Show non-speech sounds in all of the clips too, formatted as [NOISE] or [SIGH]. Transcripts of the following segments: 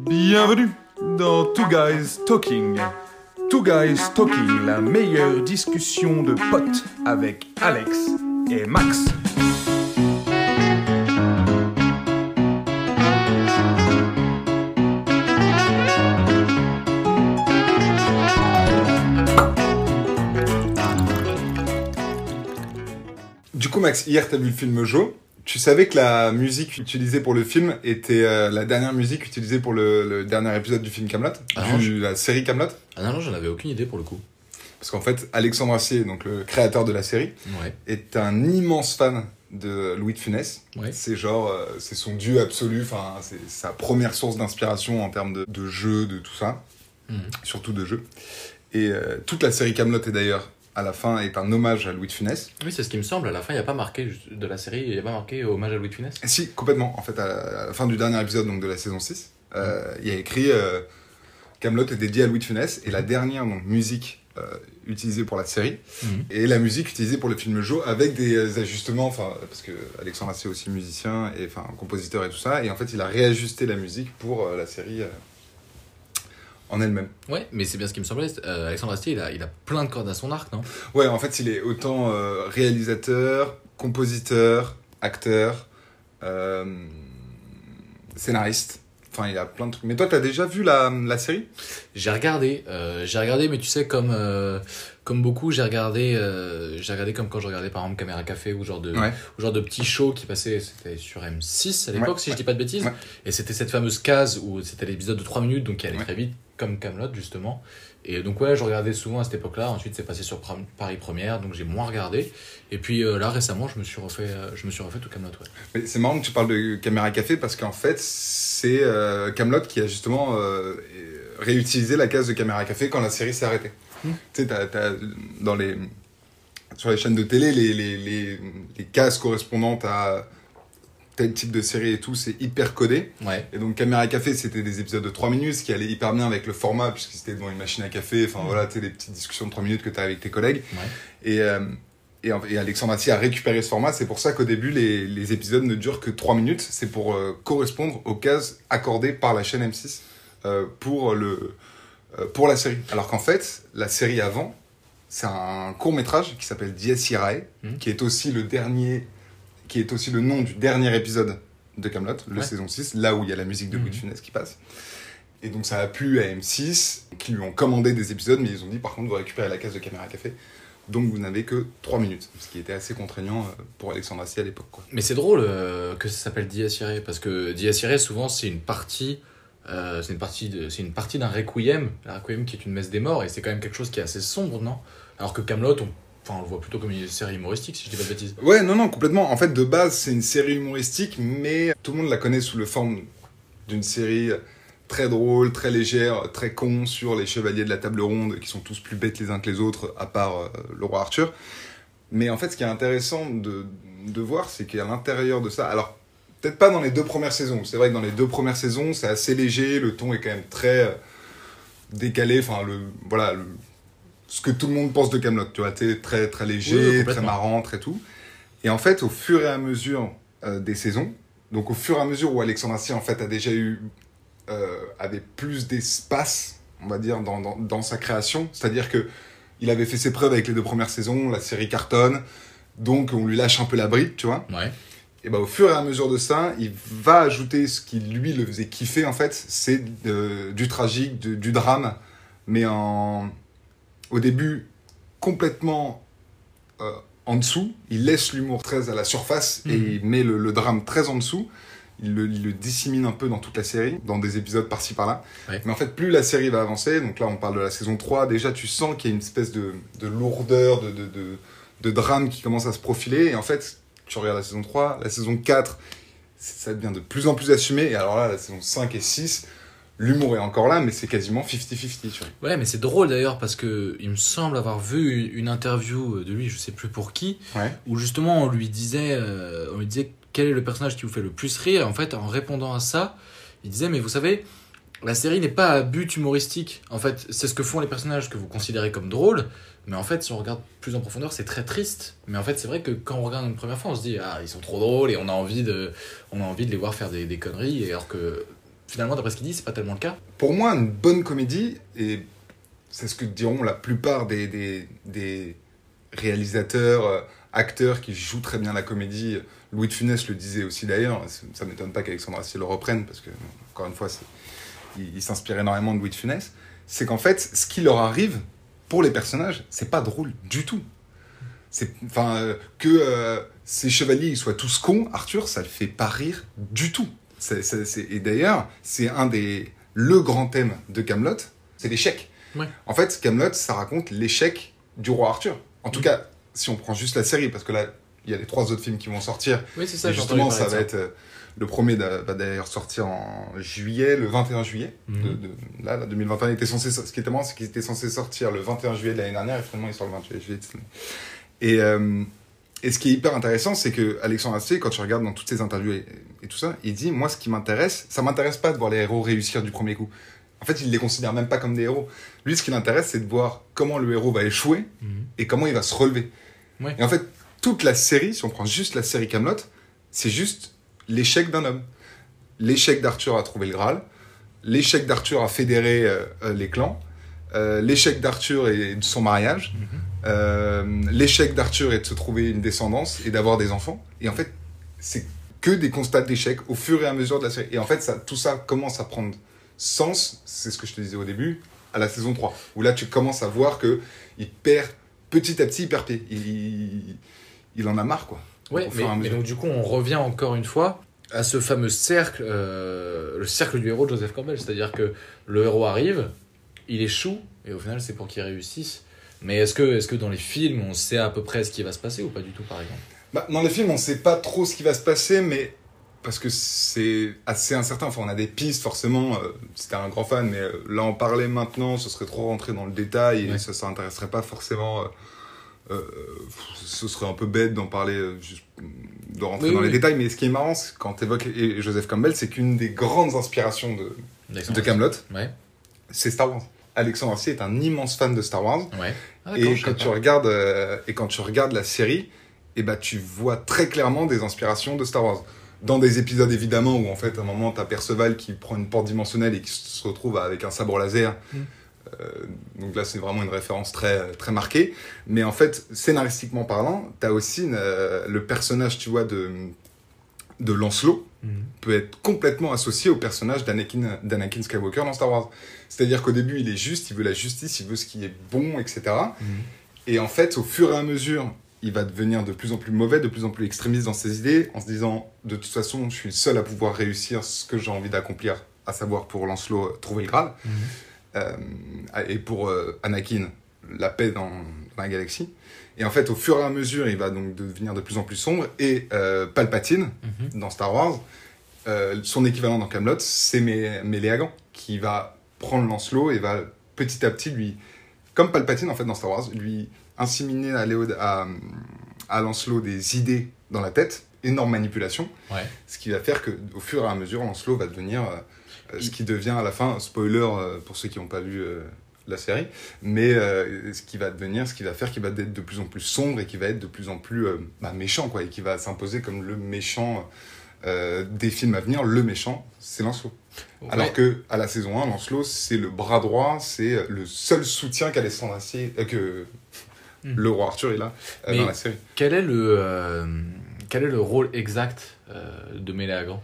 Bienvenue dans Two Guys Talking. Two Guys Talking, la meilleure discussion de potes avec Alex et Max. Du coup, Max, hier, t'as vu le film Joe? Tu savais que la musique utilisée pour le film était euh, la dernière musique utilisée pour le, le dernier épisode du film Camelot, Ah du- la série Camelot? Ah non, non, j'en avais aucune idée pour le coup. Parce qu'en fait, Alexandre Assier, donc le créateur de la série, Ouais. est un immense fan de Louis de Funès. Ouais. C'est genre, euh, c'est son dieu absolu. Enfin, c'est sa première source d'inspiration en termes de, de jeux, de tout ça, Mhm. surtout de jeux. Et euh, toute la série Camelot est d'ailleurs à la fin est un hommage à Louis de Funès. Oui, c'est ce qui me semble. À la fin, il n'y a pas marqué de la série, il n'y a pas marqué hommage à Louis de Funès. Si, complètement. En fait, à la, fin du dernier épisode donc de la saison 6, euh, il y a écrit euh, Camelot est dédié à Louis de Funès et la dernière donc, musique euh, utilisée pour la série Mhm. et la musique utilisée pour le film Joe avec des ajustements, enfin parce que Alexandre est aussi musicien et enfin compositeur et tout ça et en fait il a réajusté la musique pour euh, la série euh, en elle-même. Ouais, mais c'est bien ce qui me semblait. Euh, Alexandre Astier, il a, il a plein de cordes à son arc, non? Ouais, en fait il est autant euh, réalisateur, compositeur, acteur, euh, scénariste. Enfin, il a plein de trucs. Mais toi, t'as déjà vu la, la série? J'ai regardé, j'ai regardé, mais tu sais, comme, comme beaucoup, j'ai regardé, j'ai regardé comme quand je regardais par exemple Caméra Café ou genre de, Ouais. ou genre de petits shows qui passaient, c'était sur M6 à l'époque, Ouais, si je ouais. dis pas de bêtises. Et c'était cette fameuse case où c'était l'épisode de 3 minutes, donc qui allait très vite, comme Camelot justement. Et donc ouais, je regardais souvent à cette époque-là. Ensuite, c'est passé sur Paris Première, donc j'ai moins regardé. Et puis euh, là, récemment, je me suis refait, euh, je me suis refait tout Camelot. Ouais. Mais c'est marrant que tu parles de Caméra Café parce qu'en fait, c'est euh, Camelot qui a justement réutilisé la case de Caméra Café quand la série s'est arrêtée. Hmm. Tu sais, t'as- t'as dans les sur les chaînes de télé, les, les, les, les cases correspondantes à tel type de série et tout, c'est hyper codé. Ouais. Et donc Caméra Café, c'était des épisodes de 3 minutes, ce qui allait hyper bien avec le format, puisque c'était devant une machine à café, enfin voilà, tu des petites discussions de 3 minutes que tu as avec tes collègues. Ouais. Et, euh, et, Alexandre Astier a récupéré ce format, c'est pour ça qu'au début, les, les épisodes ne durent que 3 minutes, c'est pour euh, correspondre aux cases accordées par la chaîne M6 euh, pour, le, pour la série. Alors qu'en fait, la série avant, c'est un court métrage qui s'appelle Dies Irae, Mhm. qui est aussi le dernier, qui est aussi le nom du dernier épisode de Camelot, le Ouais. saison 6, là où il y a la musique de Louis de Mhm. Funès qui passe. Et donc ça a plu à M6, qui lui ont commandé des épisodes, mais ils ont dit par contre vous récupérez la case de caméra café, donc vous n'avez que 3 minutes, ce qui était assez contraignant euh, pour Alexandre Astier à l'époque. Mais c'est drôle euh, que ça s'appelle Dies Irae parce que Dies Irae souvent c'est une partie euh, c'est une partie de c'est une partie d'un requiem, la requiem qui est une messe des morts et c'est quand même quelque chose qui est assez sombre, non? Alors que Camelot on enfin on le voit plutôt comme une série humoristique si je dis pas de bêtises. Ouais, non, non, complètement. En fait, de base, c'est une série humoristique, mais tout le monde la connaît sous le forme d'une série très drôle, très légère, très con sur les chevaliers de la table ronde, qui sont tous plus bêtes les uns que les autres, à part euh, le roi Arthur. Mais en fait, ce qui est intéressant de, de voir, c'est qu'à l'intérieur de ça, alors peut-être pas dans les deux premières saisons, c'est vrai que dans les deux premières saisons, c'est assez léger, le ton est quand même très euh, décalé, enfin, le, voilà, ce que tout le monde pense de Camelot, tu vois, t'es très, très oui, léger, très marrant, très tout. Et en fait, au fur et à mesure euh, des saisons, donc au fur et à mesure où Alexandre Astier, en fait, a déjà eu, euh, avait plus d'espace, on va dire, dans, dans, dans sa création, c'est-à-dire que il avait fait ses preuves avec les deux premières saisons, la série cartonne, donc on lui lâche un peu la bride, tu vois. Ouais. Et bah, au fur et à mesure de ça, il va ajouter ce qui lui le faisait kiffer en fait, c'est de- du tragique, de- du drame, mais en au début complètement euh, en dessous. Il laisse l'humour très à la surface et Mhm. il met le, le drame très en dessous. Il le, il le dissémine un peu dans toute la série, dans des épisodes par-ci par-là. Ouais. Mais en fait, plus la série va avancer, donc là on parle de la saison 3, déjà tu sens qu'il y a une espèce de, de lourdeur, de, de, de, de drame qui commence à se profiler. Et en fait, tu regardes la saison 3, la saison 4, ça devient de plus en plus assumé. Et alors là, la saison 5 et 6, l'humour est encore là, mais c'est quasiment 50-50. tu vois. Ouais, mais c'est drôle d'ailleurs parce que il me semble avoir vu une interview de lui, je sais plus pour qui, Ouais. où justement on lui disait, euh, on lui disait quel est le personnage qui vous fait le plus rire. En fait, en répondant à ça, il disait mais vous savez, la série n'est pas à but humoristique. En fait, c'est ce que font les personnages que vous considérez comme drôles. Mais en fait, si on regarde plus en profondeur, c'est très triste. Mais en fait, c'est vrai que quand on regarde une première fois, on se dit ah ils sont trop drôles et on a envie de, on a envie de les voir faire des, des conneries. Alors que finalement, d'après ce qu'il dit, c'est pas tellement le cas. Pour moi, une bonne comédie, et c'est ce que diront la plupart des, des, réalisateurs, euh, acteurs qui jouent très bien la comédie. Louis de Funès le disait aussi d'ailleurs, ça m'étonne pas qu'Alexandre Astier le reprenne, parce que, encore une fois, il, s'inspire énormément de Louis de Funès. C'est qu'en fait, ce qui leur arrive pour les personnages, c'est pas drôle du tout. Enfin, euh, que euh, ces chevaliers soient tous cons, Arthur, ça le fait pas rire du tout. Et d'ailleurs, c'est un des le grand thème de Camelot, c'est l'échec. Ouais. En fait, Camelot, ça raconte l'échec du roi Arthur. En tout cas, si on prend juste la série, parce que là, il y a les trois autres films qui vont sortir. Oui, c'est ça, et justement, ça va être euh, le premier va d'ailleurs sortir en juillet, le 21 juillet. Mhm. de, de- là, là, 2021 il était censé. Ce qui était marrant, c'est qu'il était censé sortir le 21 juillet de l'année dernière, et finalement, il sort le 28 juillet. Et, euh, et ce qui est hyper intéressant, c'est que Alexandre Astier, quand tu regardes dans toutes ses interviews et, et tout ça, il dit Moi, ce qui m'intéresse, ça m'intéresse pas de voir les héros réussir du premier coup. En fait, il les considère même pas comme des héros. Lui, ce qui l'intéresse, c'est de voir comment le héros va échouer Mhm. et comment il va se relever. Ouais. Et en fait, toute la série, si on prend juste la série Camelot, c'est juste l'échec d'un homme. L'échec d'Arthur à trouver le Graal, l'échec d'Arthur à fédérer euh, euh, les clans, euh, l'échec d'Arthur et de son mariage, Mhm. Euh, l'échec d'Arthur et de se trouver une descendance et d'avoir des enfants. Et en fait, c'est que des constats d'échec au fur et à mesure de la série. Et en fait, ça, tout ça commence à prendre sens, c'est ce que je te disais au début, à la saison 3, où là tu commences à voir que il perd petit à petit, il perd pied. Il, il en a marre, quoi. Au mais, donc du coup, on revient encore une fois à ce fameux cercle, euh, le cercle du héros de Joseph Campbell. C'est-à-dire que le héros arrive, il échoue, et au final, c'est pour qu'il réussisse. Mais est-ce que, est que dans les films, on sait à peu près ce qui va se passer ou pas du tout, par exemple? Bah, dans les films, on sait pas trop ce qui va se passer, mais parce que c'est assez incertain. Enfin, on a des pistes, forcément. Euh, C'était un grand fan, mais euh, là, en parler maintenant, ce serait trop rentrer dans le détail et Ouais. ça, ça intéresserait pas forcément. euh, euh, ce serait un peu bête d'en parler, juste de rentrer Oui, dans oui. les détails. Mais ce qui est marrant, c'est quand tu évoques Joseph Campbell, c'est qu'une des grandes inspirations de, de Camelot, Ouais, c'est Star Wars. Alexandre Astier est un immense fan de Star Wars. ouais. Ah, Et quand, tu pas. regardes, euh, et quand tu regardes la série, et bah, tu vois très clairement des inspirations de Star Wars. Dans des épisodes évidemment où en fait à un moment t'as Perceval qui prend une porte dimensionnelle et qui se retrouve avec un sabre laser. Mm. Euh, donc là c'est vraiment une référence très très marquée. Mais en fait scénaristiquement parlant, t'as aussi une, euh, le personnage tu vois de de Lancelot Mhm. peut être complètement associé au personnage d'Anakin d'Anakin Skywalker dans Star Wars. C'est-à-dire qu'au début il est juste, il veut la justice, il veut ce qui est bon, etc. Mhm. Et en fait, au fur et à mesure, il va devenir de plus en plus mauvais, de plus en plus extrémiste dans ses idées, en se disant de toute façon, je suis le seul à pouvoir réussir ce que j'ai envie d'accomplir, à savoir pour Lancelot euh, trouver le Graal, Mhm. euh, et pour euh, Anakin la paix dans, dans la galaxie. Et en fait, au fur et à mesure, il va donc devenir de plus en plus sombre. Et euh, Palpatine, Mhm. dans Star Wars, euh, son équivalent dans Camelot, c'est Mé- Méléagan, qui va prendre Lancelot et va petit à petit lui, comme Palpatine en fait dans Star Wars, lui inséminer à, Léo, à, à Lancelot des idées dans la tête, énorme manipulation, Ouais. ce qui va faire que au fur et à mesure, Lancelot va devenir euh, ce qui devient à la fin, spoiler pour ceux qui n'ont pas vu euh, la série, mais euh, ce qui va devenir, ce qui va faire qu'il va être de plus en plus sombre et qui va être de plus en plus euh, bah, méchant, quoi, et qui va s'imposer comme le méchant euh, des films à venir, le méchant, c'est Lancelot. Alors que à la saison 1, Lancelot, c'est le bras droit, c'est le seul soutien qu'Alexandre Astier, que Hmm. le roi Arthur est là dans la série. Quel est le, quel est le rôle exact de Méléagran?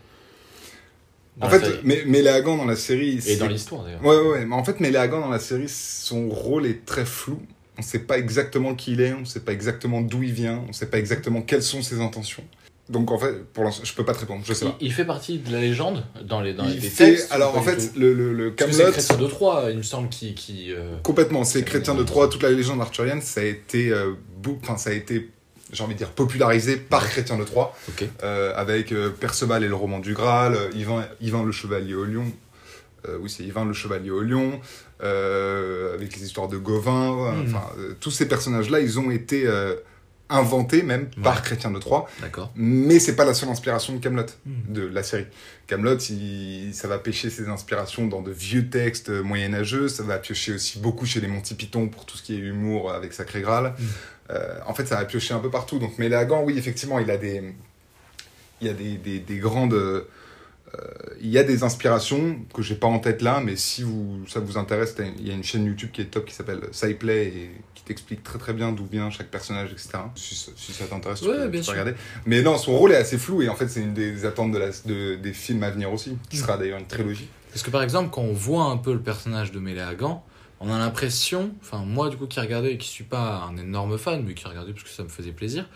En fait, mais Méléagan dans la série, Et dans l'histoire d'ailleurs. Ouais, ouais, ouais, mais en fait, Méléagan dans la série, son rôle est très flou. On sait pas exactement qui il est, on sait pas exactement d'où il vient, on sait pas exactement quelles sont ses intentions. Donc en fait, pour l'instant, je peux pas te répondre, je sais Il, pas. il fait partie de la légende dans les, dans Il les fait- textes alors en fait, le, le, le Camelot, c'est Chrétien de Troyes, il me semble, qui. qui euh, complètement, c'est Chrétien de Troyes, toute la légende arthurienne, ça a été, euh, enfin, ça a été, j'ai envie de dire, popularisé par Ouais. Chrétien de Troyes, euh, avec euh, Perceval et le roman du Graal, euh, Yvain, Yvain le chevalier au lion, euh, oui c'est Yvain le chevalier au lion, avec les histoires de Gauvin, enfin euh, tous ces personnages-là, ils ont été inventés même par. Chrétien de Troyes, D'accord. mais c'est pas la seule inspiration de Camelot, Mhm. de la série. Camelot, ça va pêcher ses inspirations dans de vieux textes moyenâgeux, ça va piocher aussi beaucoup chez les Monty Python pour tout ce qui est humour avec Sacré Graal. Mhm. Euh, en fait, ça va piocher un peu partout. Donc Méléagan, oui, effectivement, il a des, il y a des, des, des grandes, euh, il y a des inspirations que j'ai pas en tête là, mais si vous, ça vous intéresse, il y a une chaîne YouTube qui est top qui s'appelle SciPlay et qui t'explique très très bien d'où vient chaque personnage, etc. Si, ça- si ça t'intéresse, tu, peux, tu regarder. Mais non, son rôle est assez flou et en fait, c'est une des attentes de la, de- des films à venir aussi, qui sera d'ailleurs une trilogie. Parce que par exemple, quand on voit un peu le personnage de Méléagan, on a l'impression, enfin moi du coup qui regardais et qui suis pas un énorme fan, mais qui regardait parce que ça me faisait plaisir,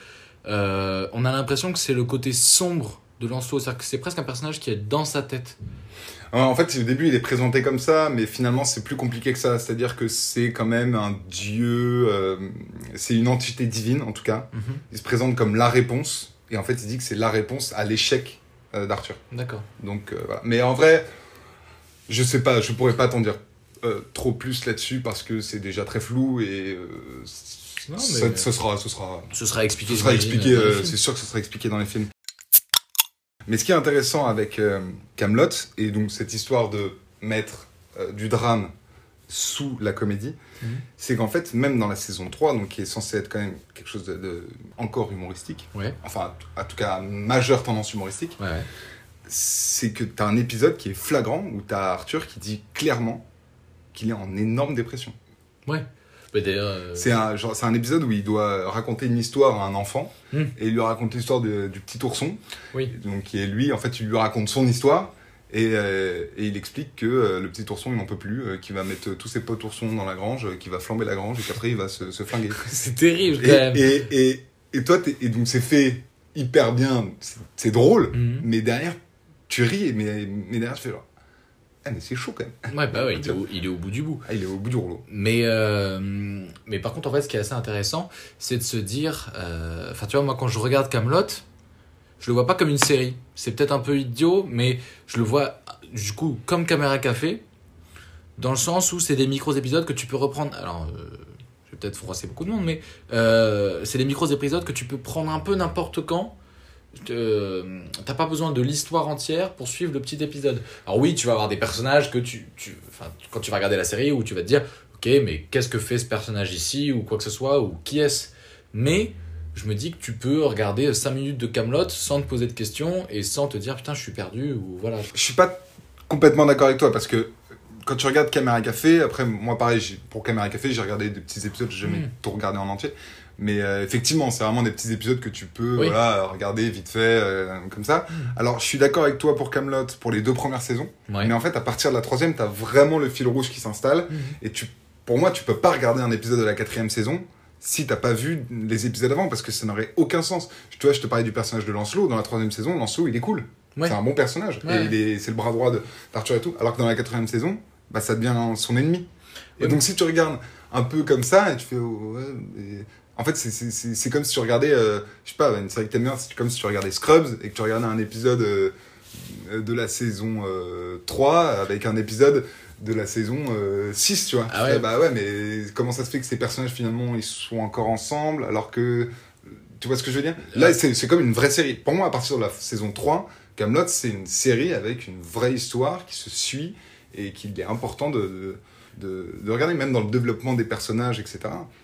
euh, on a l'impression que c'est le côté sombre de Lancelot, c'est-à-dire que c'est presque un personnage qui est dans sa tête. En fait, au début, il est présenté comme ça, mais finalement, c'est plus compliqué que ça. C'est-à-dire que c'est quand même un dieu, euh, c'est une entité divine, en tout cas. Il se présente comme la réponse, et en fait, il dit que c'est la réponse à l'échec euh, d'Arthur. D'accord. Donc, voilà. Mais en vrai, je sais pas, je pourrais pas t'en dire euh, trop plus là-dessus, parce que c'est déjà très flou, et euh, Non, mais- ça- ce sera, ce sera, Ce sera expliqué. ce sera expliqué, euh, film. c'est sûr que ce sera expliqué dans les films. Mais ce qui est intéressant avec euh, Camelot et donc cette histoire de mettre euh, du drame sous la comédie, Mhm. c'est qu'en fait, même dans la saison 3, donc qui est censé être quand même quelque chose de, de encore humoristique, Ouais, enfin, en tout cas, majeure tendance humoristique, ouais. c'est que tu as un épisode qui est flagrant où tu as Arthur qui dit clairement qu'il est en énorme dépression. Mais d'ailleurs, euh, C'est un, genre, c'est un épisode où il doit raconter une histoire à un enfant Hmm. et il lui raconte l'histoire du petit ourson. Oui. Donc, qui est lui, en fait, il lui raconte son histoire et, euh, et il explique que euh, le petit ourson, il n'en peut plus, euh, qu'il va mettre tous ses potes oursons dans la grange, qu'il va flamber la grange et qu'après il va se, se flinguer. [LAUGHS] c'est terrible quand Et, même. et, et, et toi, et donc c'est fait hyper bien, c'est- drôle, Mhm. mais derrière, tu ris, mais, mais derrière, tu fais genre, ah, mais c'est chaud quand même. Ouais, bah ouais, [LAUGHS] il est, au, il est au bout du bout. Ah, il est au bout du rouleau. Mais, euh, mais par contre, en fait, ce qui est assez intéressant, c'est de se dire. euh, Enfin, tu vois, moi, quand je regarde Camelot, je le vois pas comme une série. C'est peut-être un peu idiot, mais je le vois, du coup, comme Caméra Café, dans le sens où c'est des micros-épisodes que tu peux reprendre. Alors, euh, je vais peut-être froisser beaucoup de monde, mais c'est des micros-épisodes que tu peux prendre un peu n'importe quand. T'as pas besoin de l'histoire entière pour suivre le petit épisode. Alors oui, tu vas avoir des personnages que tu, tu, enfin, quand tu vas regarder la série où tu vas te dire, ok, mais qu'est-ce que fait ce personnage ici ou quoi que ce soit ou qui est-ce? Mais je me dis que tu peux regarder 5 minutes de Camelot sans te poser de questions et sans te dire putain je suis perdu ou voilà. Je suis pas complètement d'accord avec toi parce que quand tu regardes Caméra Café, après moi pareil, pour Caméra Café, j'ai regardé des petits épisodes, j'ai jamais Mm. tout regardé en entier. Mais euh, effectivement, c'est vraiment des petits épisodes que tu peux Oui. voilà, regarder vite fait, euh, comme ça. Alors, je suis d'accord avec toi pour Camelot pour les deux premières saisons. Ouais. Mais en fait, à partir de la troisième, tu as vraiment le fil rouge qui s'installe. Mhm. Et tu, pour moi, tu peux pas regarder un épisode de la quatrième saison si t'as pas vu les épisodes avant, parce que ça n'aurait aucun sens. Tu vois, je te parlais du personnage de Lancelot. Dans la troisième saison, Lancelot, il est cool. Ouais. C'est un bon personnage. Ouais. Et c'est le bras droit d'Arthur et tout. Alors que dans la quatrième saison, bah, ça devient son ennemi. Et donc, si tu regardes un peu comme ça, et tu fais, oh, ouais, en fait, c'est- comme si tu regardais, euh, je sais pas, une série que t'aimes bien, c'est comme si tu regardais Scrubs et que tu regardais un épisode euh, de la saison euh, 3 avec un épisode de la saison euh, 6, tu vois. Ah ouais. fais, bah ouais, mais comment ça se fait que ces personnages finalement ils sont encore ensemble alors que. Tu vois ce que je veux dire? Là, c'est c'est comme une vraie série. Pour moi, à partir de la saison 3, Camelot, c'est une série avec une vraie histoire qui se suit et qu'il est important de, de, de- de regarder, même dans le développement des personnages, etc.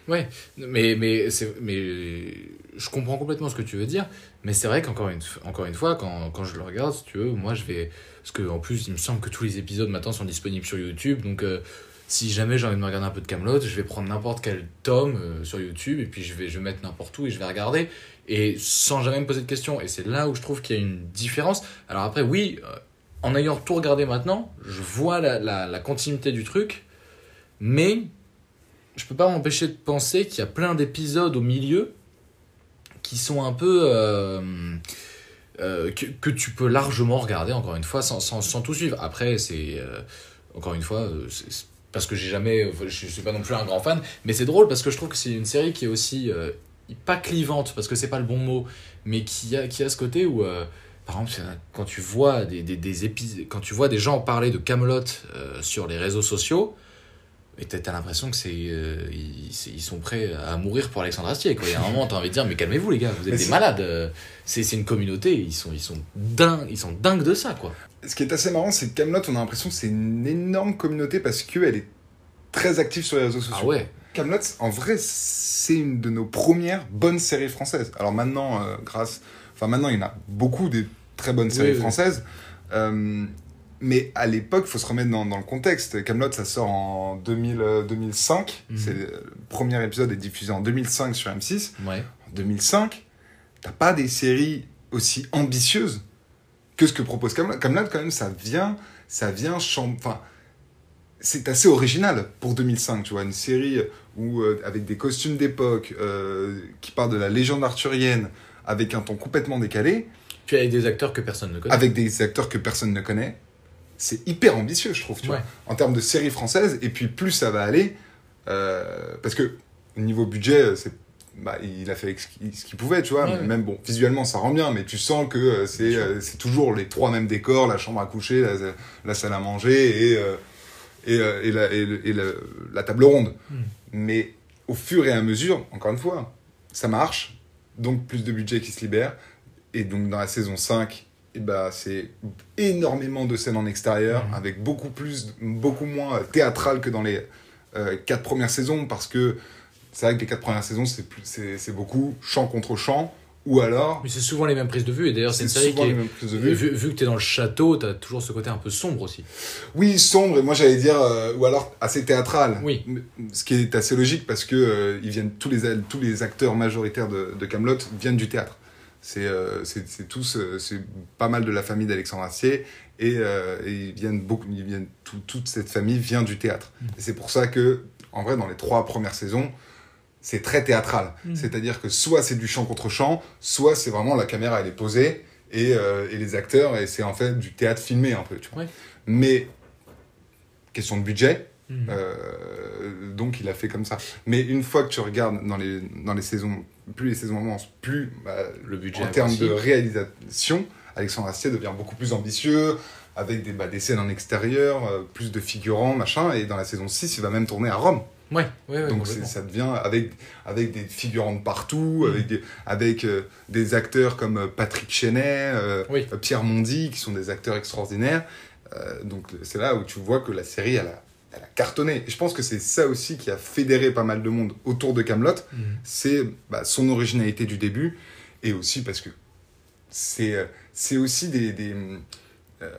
Ouais, mais, mais, mais je comprends complètement ce que tu veux dire, mais c'est vrai qu'encore une, encore une fois, quand, quand je le regarde, si tu veux, moi je vais. Parce qu'en plus, il me semble que tous les épisodes maintenant sont disponibles sur YouTube, donc euh, si jamais j'ai envie de me regarder un peu de Camelot, je vais prendre n'importe quel tome euh, sur YouTube, et puis je vais, je vais mettre n'importe où et je vais regarder, et sans jamais me poser de questions. Et c'est là où je trouve qu'il y a une différence. Alors après, oui, euh, en ayant tout regardé maintenant, je vois la, la continuité du truc, mais je peux pas m'empêcher de penser qu'il y a plein d'épisodes au milieu qui sont un peu. euh, euh, que, que tu peux largement regarder, encore une fois, sans, sans, sans tout suivre. Après, c'est. euh, encore une fois, parce que j'ai jamais. Je suis pas non plus un grand fan, mais c'est drôle parce que je trouve que c'est une série qui est aussi. pas clivante, parce que c'est pas le bon mot, mais qui a, qui a ce côté où. par exemple, quand tu vois des, des, quand tu vois des gens parler de Camelot sur les réseaux sociaux, et t'as l'impression que c'est euh, ils, ils sont prêts à mourir pour Alexandre Astier. Quoi. Il y a un moment, t'as envie de dire mais calmez-vous les gars, vous êtes des malades. euh, C'est une communauté, ils sont ils sont dingues, ils sont dingues de ça quoi. Ce qui est assez marrant, c'est que Camelot, on a l'impression que c'est une énorme communauté parce qu'elle est très active sur les réseaux sociaux. Ah ouais. Camelot, en vrai, c'est une de nos premières bonnes séries françaises. Alors maintenant, euh, grâce, enfin maintenant, il y en a beaucoup des très bonnes séries oui. françaises. Euh, mais à l'époque, il faut se remettre dans, dans le contexte. Camelot, ça sort en 2000, euh, 2005. Mhm. C'est le premier épisode est diffusé en 2005 sur M6. Ouais. En 2005, t'as pas des séries aussi ambitieuses que ce que propose Camelot. Camelot, quand même, ça vient, ça vient, enfin, c'est assez original pour 2005. Tu vois, une série où euh, avec des costumes d'époque, euh, qui parle de la légende arthurienne, avec un ton complètement décalé, Puis avec des acteurs que personne ne connaît. avec des acteurs que personne ne connaît. C'est hyper ambitieux, je trouve, tu Ouais. vois, en termes de série française. Et puis plus ça va aller, euh, parce que niveau budget, c'est, bah, il a fait ce qu'il pouvait, tu vois. Ouais, mais ouais. Même bon, visuellement, ça rend bien, mais tu sens que euh, c'est euh, c'est toujours les trois mêmes décors, la chambre à coucher, la, la salle à manger et euh, et, et la, et le- et le- la table ronde. Mm. Mais au fur et à mesure, encore une fois, ça marche, donc plus de budget qui se libère. Et donc dans la saison 5, ben, c'est énormément de scènes en extérieur, Mhm. avec beaucoup, plus, beaucoup moins théâtral que dans les euh, quatre premières saisons, parce que c'est vrai que les quatre premières saisons, c'est plus- c'est c'est beaucoup chant contre chant, ou alors... Mais c'est souvent les mêmes prises de vue. Et d'ailleurs, c'est une série qui les est. mêmes prises de vue. Vu, vu que t'es dans le château, t'as toujours ce côté un peu sombre aussi. Oui, sombre, et moi j'allais dire, euh, ou alors assez théâtral. Oui. Ce qui est assez logique parce que euh, ils viennent, tous, les, tous les acteurs majoritaires de, de Camelot viennent du théâtre. C'est euh, c'est tous, euh, c'est pas mal de la famille d'Alexandre Astier, et, euh, et ils viennent beaucoup, ils viennent, tout- toute cette famille vient du théâtre. Mm. Et c'est pour ça que, en vrai, dans les trois premières saisons, c'est très théâtral. Mm. C'est-à-dire que soit c'est du chant contre chant, soit c'est vraiment la caméra elle est posée et, euh, et les acteurs et c'est en fait du théâtre filmé un peu. Tu vois. Ouais. Mais question de budget, Mhm. euh, donc il a fait comme ça. Mais une fois que tu regardes dans les, dans les saisons, plus les saisons avancent, plus bah, Le budget. en termes de réalisation, Alexandre Astier devient beaucoup plus ambitieux, avec des, bah, des scènes en extérieur, euh, plus de figurants, machin. Et dans la saison 6, il va même tourner à Rome. Ouais, ouais, ouais. Donc ça devient avec, avec des figurants de partout, Mm. avec, des, avec euh, des acteurs comme Patrick Chenet, Oui. Pierre Mondy, qui sont des acteurs extraordinaires. Donc c'est là où tu vois que la série, elle a, elle a cartonné. Et je pense que c'est ça aussi qui a fédéré pas mal de monde autour de Camelot. Mhm. C'est bah, son originalité du début, et aussi parce que c'est euh, c'est aussi des, des, euh,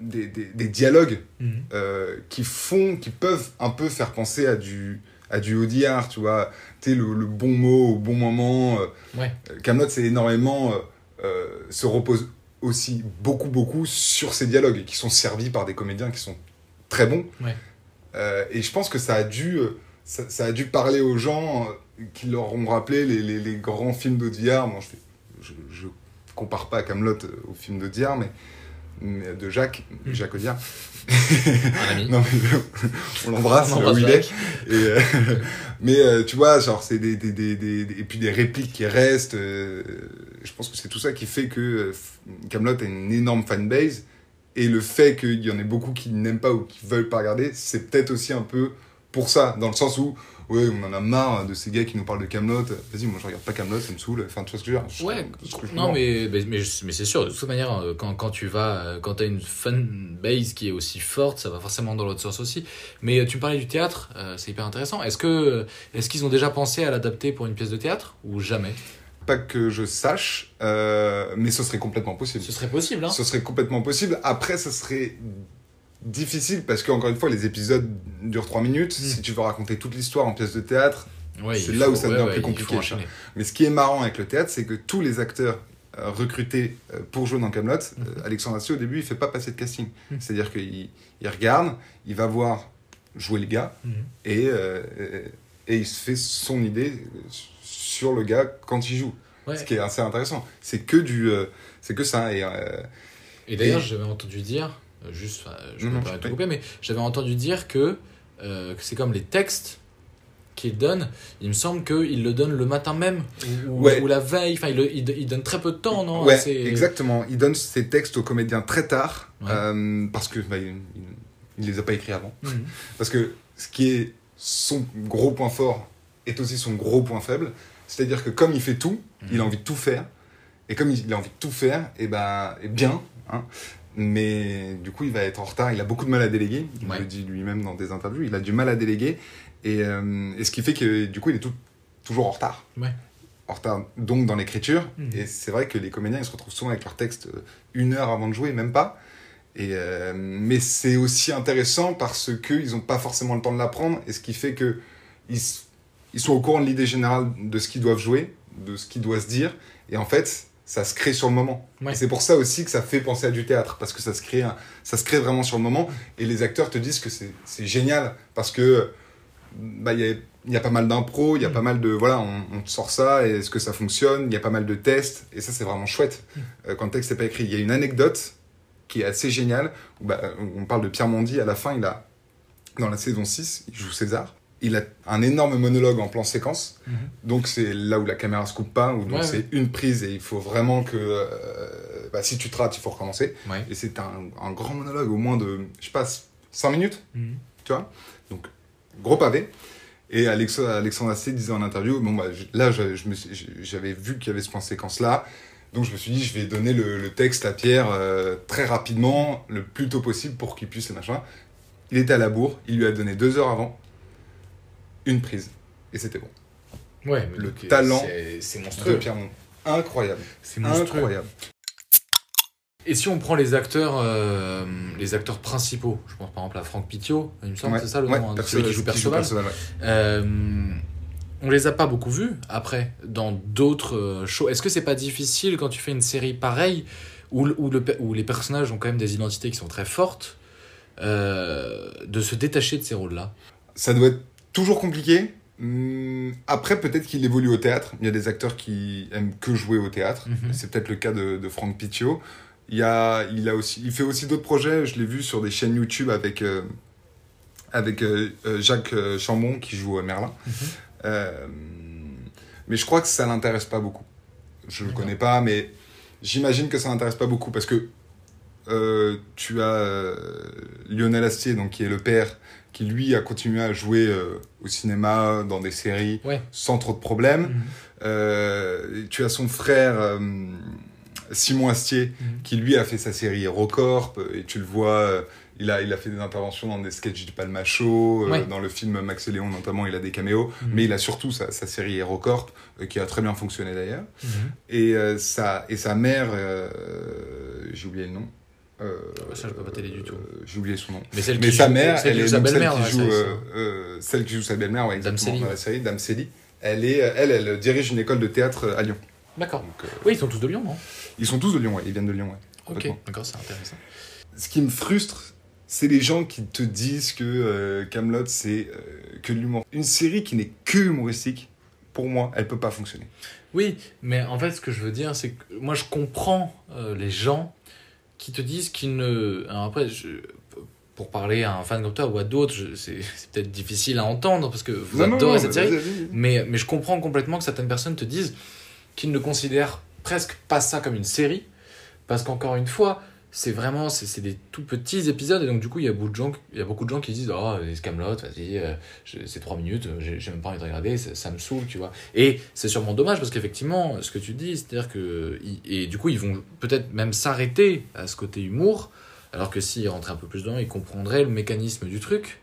des, des- des dialogues Mhm. euh, qui font, qui peuvent un peu faire penser à du, à du Audiard, tu vois. Tu le, le bon mot au bon moment. Ouais. Camelot, c'est énormément. euh, se repose aussi beaucoup, beaucoup sur ces dialogues qui sont servis par des comédiens qui sont très. Ouais. Euh, et je pense que ça a dû, euh, ça, ça a dû parler aux gens euh, qui leur ont rappelé les, les, les grands films d'Audiard. Bon, je, je, compare pas Camelot au film d'Audiard, mais, mais de Jacques, Mm. Jacques Audiard. [LAUGHS] Non, mais on l'embrasse, [LAUGHS] On là où il l'embrasse, est. Et, euh, [LAUGHS] mais euh, tu vois, genre, c'est des, des, des, des- Et puis des répliques qui restent. je pense que c'est tout ça qui fait que Camelot a une énorme fanbase. Et le fait qu'il y en ait beaucoup qui n'aiment pas ou qui veulent pas regarder, c'est peut-être aussi un peu pour ça. Dans le sens où, ouais, on en a marre de ces gars qui nous parlent de Camelot. Vas-y, moi je regarde pas Camelot, ça me saoule. Enfin, tu vois ce que je veux dire? Ouais, je trouve non, mais, mais, mais, mais c'est sûr, de toute manière, euh, quand, quand tu vas, euh, quand t'as une fanbase qui est aussi forte, ça va forcément dans l'autre sens aussi. Mais euh, tu me parlais du théâtre, euh, c'est hyper intéressant. Est-ce que, est-ce qu'ils ont déjà pensé à l'adapter pour une pièce de théâtre? Ou jamais? Pas que je sache, euh, mais ce serait complètement possible. Ce serait possible, hein Ce serait complètement possible. Après, ce serait difficile parce qu'encore une fois, les épisodes durent 3 minutes. Mm. Si tu veux raconter toute l'histoire en pièce de théâtre. Ouais, c'est là faut- où ça devient ouais, plus compliqué. Mais ce qui est marrant avec le théâtre, c'est que tous les acteurs euh, recrutés euh, pour jouer dans Camelot, Mhm. Alexandre Astier au début, il fait pas passer de casting. Mhm. C'est-à-dire qu'il il regarde, il va voir jouer le gars Mhm. et, euh, et il se fait son idée sur le gars quand il joue. Ouais. Ce qui est assez intéressant. C'est que du, euh, c'est que ça. Et, euh, Et d'ailleurs, Et- j'avais entendu dire, euh, juste, je peux pas prie. couper, mais j'avais entendu dire que, euh, que c'est comme les textes qu'il donne, il me semble qu'il le donne le matin même, ou, ou- Ouais. ou la veille, enfin, il, il, il donne très peu de temps, non ouais, C'est- exactement. Il donne ses textes aux comédiens très tard Ouais. euh, parce que bah, il, il les a pas écrits avant. Mhm. Parce que ce qui est son gros point fort est aussi son gros point faible. C'est-à-dire que comme il fait tout, Mhm. il a envie de tout faire. Et comme il a envie de tout faire, et ben, et bien. Hein, mais du coup, il va être en retard. Il a beaucoup de mal à déléguer. Il Ouais. le dit lui-même dans des interviews. Il a du mal à déléguer. Et, euh, et ce qui fait que du coup, il est tout- toujours en retard. Ouais. En retard, donc dans l'écriture. Mhm. Et c'est vrai que les comédiens, ils se retrouvent souvent avec leur texte euh, une heure avant de jouer, même pas. Et, euh, mais c'est aussi intéressant parce qu'ils n'ont pas forcément le temps de l'apprendre, et ce qui fait que ils, ils sont au courant de l'idée générale de ce qu'ils doivent jouer, de ce qui doit se dire, et en fait, ça se crée sur le moment. Ouais. C'est pour ça aussi que ça fait penser à du théâtre, parce que ça se crée, ça se crée vraiment sur le moment, et les acteurs te disent que c'est génial, parce que bah, il y, a, il y a pas mal d'impro, il y a Mm. pas mal de voilà, on, on te sort ça, et est-ce que ça fonctionne Il y a pas mal de tests, et ça c'est vraiment chouette Mm. euh, quand le texte n'est pas écrit. Il y a une anecdote qui est assez géniale, où, bah, on parle de Pierre Mondy, à la fin, il a, dans la saison 6, il joue César, il a un énorme monologue en plan séquence, Mhm. donc c'est là où la caméra se coupe pas, où donc Ouais, c'est ouais. une prise, et il faut vraiment que, euh, bah, si tu te rates, il faut recommencer. Ouais. Et c'est un, un grand monologue, au moins de, je sais pas, 5 minutes Mhm. tu vois donc gros pavé et Alex- Alexandre Astier disait en interview bon bah je- là j'avais vu qu'il y avait ce plan séquence là donc je me suis dit je vais donner le, le texte à Pierre euh, très rapidement le plus tôt possible pour qu'il puisse machin il était à la bourre il lui a donné deux heures avant une prise et c'était bon Ouais, mais Le donc, talent c'est- de monstrueux. Pierre Mont. incroyable C'est monstrueux. incroyable Et si on prend les acteurs, euh, les acteurs principaux, je pense par exemple à Franck Pitio, il me semble, Ouais, c'est ça le ouais, nom, hein, celui qui joue Perceval. Euh, on les a pas beaucoup vus après dans d'autres euh, shows. Est-ce que c'est pas difficile quand tu fais une série pareille où, où, le pe- où les personnages ont quand même des identités qui sont très fortes euh, de se détacher de ces rôles-là? Ça doit être toujours compliqué. Hum, Après, peut-être qu'il évolue au théâtre. Il y a des acteurs qui aiment que jouer au théâtre. Mhm. C'est peut-être le cas de, de Franck Pitio. Il, y a, il, a aussi, il fait aussi d'autres projets. Je l'ai vu sur des chaînes YouTube avec, euh, avec euh, euh, Jacques Chambon qui joue Merlin. Mhm. Euh, mais je crois que ça l'intéresse pas beaucoup. Je le D'accord. connais pas, mais j'imagine que ça l'intéresse pas beaucoup parce que tu as Lionel Astier, donc qui est le père, qui lui a continué à jouer euh, au cinéma, dans des séries, Ouais. sans trop de problèmes. Mhm. Euh, tu as son frère euh, Simon Astier, Mhm. qui lui a fait sa série Hérocorp, et tu le vois, il a, il a fait des interventions dans des sketchs du Palma Show, Ouais. dans le film Max et Léon notamment, il a des caméos, Mhm. mais il a surtout sa, sa série Hérocorp, euh, qui a très bien fonctionné d'ailleurs. Et, sa, et sa mère, j'ai oublié le nom. Euh, Ça, je peux pas t'aider du tout. euh, j'ai oublié son nom. Mais, celle Mais qui sa joue- mère, celle elle est sa donc celle qui joue, euh, euh, celle qui joue sa belle-mère, ouais, Dame exactement, Célie, dans la série, Dame Célie. Elle, est, elle, elle dirige une école de théâtre à Lyon. D'accord. Oui, ils sont tous de Lyon, non? Ils sont tous de Lyon, ouais, ils viennent de Lyon. Ouais. Ok, d'accord, c'est intéressant. Ce qui me frustre, c'est les gens qui te disent que Camelot c'est que de l'humour. Une série qui n'est que humoristique, pour moi, elle peut pas fonctionner. Oui, mais en fait, ce que je veux dire, c'est que moi, je comprends euh, les gens qui te disent qu'ils ne. Alors après, je- pour parler à un fan comme toi ou à d'autres, je- c'est [LAUGHS] peut-être difficile à entendre parce que vous Non, adorez non, cette mais série. Mais, mais je comprends complètement que certaines personnes te disent qu'ils ne considèrent presque pas ça comme une série. Parce qu'encore une fois, c'est vraiment c'est des tout petits épisodes. Et donc, du coup, il y a beaucoup de gens, il y a beaucoup de gens qui disent Oh, Camelot, vas-y, euh, c'est trois minutes, euh, j'ai même pas envie de regarder, ça, me saoule, tu vois. Et c'est sûrement dommage parce qu'effectivement, ce que tu dis, c'est-à-dire que. Et du coup, ils vont peut-être même s'arrêter à ce côté humour. Alors que s'ils rentraient un peu plus dedans, ils comprendraient le mécanisme du truc.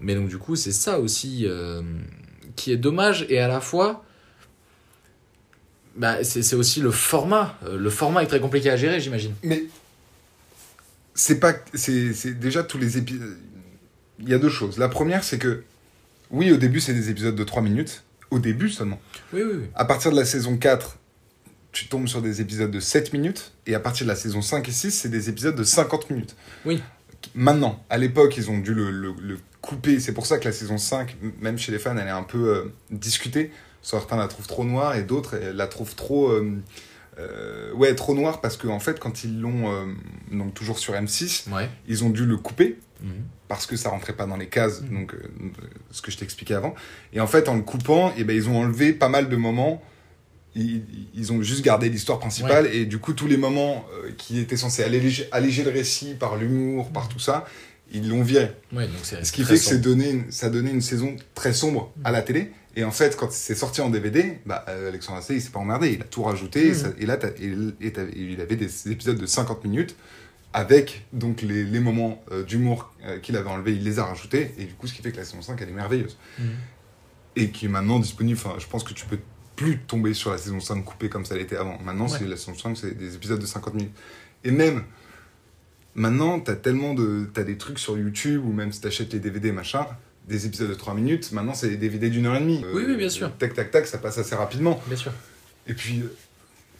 Mais donc, du coup, c'est ça aussi euh, qui est dommage. Et à la fois, bah, c'est aussi le format. Le format est très compliqué à gérer, j'imagine. Mais c'est pas. C'est déjà tous les épisodes. Il y a deux choses. La première, c'est que, oui, au début, c'est des épisodes de 3 minutes. Au début seulement. Oui, oui, oui. À partir de la saison 4, tu tombes sur des épisodes de 7 minutes. Et à partir de la saison 5 et 6, c'est des épisodes de 50 minutes. Oui. Maintenant, à l'époque, ils ont dû le, le- le couper. C'est pour ça que la saison 5, m- même chez les fans, elle est un peu euh, discutée. Certains la trouvent trop noire et d'autres la trouvent trop. euh, euh, ouais, trop noire parce qu'en en fait, quand ils l'ont. euh, donc toujours sur M6, Ouais. ils ont dû le couper Mhm. parce que ça rentrait pas dans les cases, Mhm. donc euh, ce que je t'expliquais avant. Et en fait, en le coupant, eh ben, ils ont enlevé pas mal de moments. Ils, ils ont juste gardé l'histoire principale et du coup tous les moments qui étaient censés alléger, alléger le récit par l'humour, par tout ça, ils l'ont viré. Ouais, donc c'est Ce qui fait que donné, ça donnait une saison très sombre à la télé. Et en fait, quand c'est sorti en DVD, bah, euh, Alexandre Astier, il s'est pas emmerdé, il a tout rajouté. et ça- Et, là, et, et il avait des épisodes de 50 minutes avec donc les, les moments euh, d'humour euh, qu'il avait enlevés, il les a rajoutés. Et du coup, ce qui fait que la saison 5, elle est merveilleuse. Mhm. Et qui est maintenant disponible. Enfin, je pense que tu peux plus tomber sur la saison 5 coupée comme ça l'était avant. Maintenant, Ouais. c'est la saison 5, c'est des épisodes de 50 minutes. Et même, Maintenant, t'as tellement de. T'as des trucs sur YouTube ou même si t'achètes les DVD, machin, des épisodes de 3 minutes, maintenant c'est des DVD d'une heure et demie. Oui, oui, bien sûr. Tac, tac, tac, ça passe assez rapidement. Bien sûr. Et puis, euh,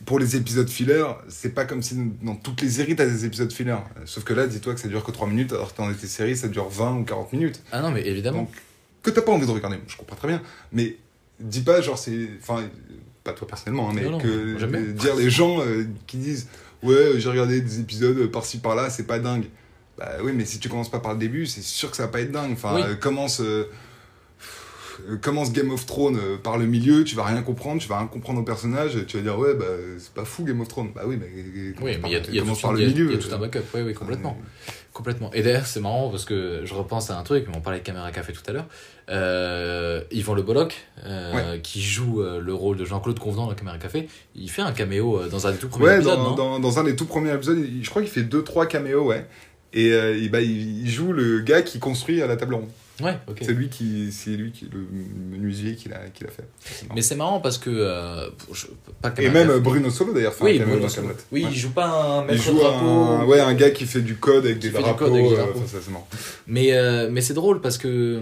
pour les épisodes filler, c'est pas comme si dans toutes les séries t'as des épisodes filler. Euh, Sauf que là, dis-toi que ça dure que 3 minutes, alors que dans tes séries, ça dure 20 ou 40 minutes. Ah non, mais évidemment. Donc, que t'as pas envie de regarder, je comprends très bien. Mais dis pas, genre, c'est. Enfin, pas toi personnellement, hein, mais Non, que euh, dire les gens euh, qui disent Ouais, euh, j'ai regardé des épisodes par-ci par-là, c'est pas dingue. Bah oui, mais si tu commences pas par le début, c'est sûr que ça va pas être dingue. Enfin, Oui. euh, commence. euh, euh, commence Game of Thrones par le milieu, tu vas rien comprendre, tu vas rien comprendre au personnage, tu vas dire ouais bah c'est pas fou Game of Thrones. Bah oui mais Oui, mais il y a, y tout, par le y a- milieu. il y a tout un backup. Oui, oui, complètement. Complètement. Et d'ailleurs, c'est marrant parce que je repense à un truc, mais on parlait de Caméra Café tout à l'heure. Euh, Yvan Le Bolloc, euh, qui joue euh, le rôle de Jean-Claude Convenant dans Caméra Café, il fait un caméo dans un des tout premiers Ouais, épisodes, dans, non? dans, dans un des tout premiers épisodes, je crois qu'il fait 2-3 caméos, ouais. Et, euh, il- bah, il, il joue le gars qui construit à la table ronde. Ouais. C'est lui qui, c'est lui qui, le menuisier qui l'a, qui l'a fait. C'est. Mais c'est marrant parce que. euh, pour- je- pas Et même euh, Bruno Solo d'ailleurs fait Oui, un Bruno dans Solo. Oui, Ouais. il joue pas un Il maître joue drapeau. un, ouais, un gars qui fait du code avec des drapeaux. code avec des euh, drapeaux. enfin, ça, c'est marrant. Mais, euh, mais c'est drôle parce que,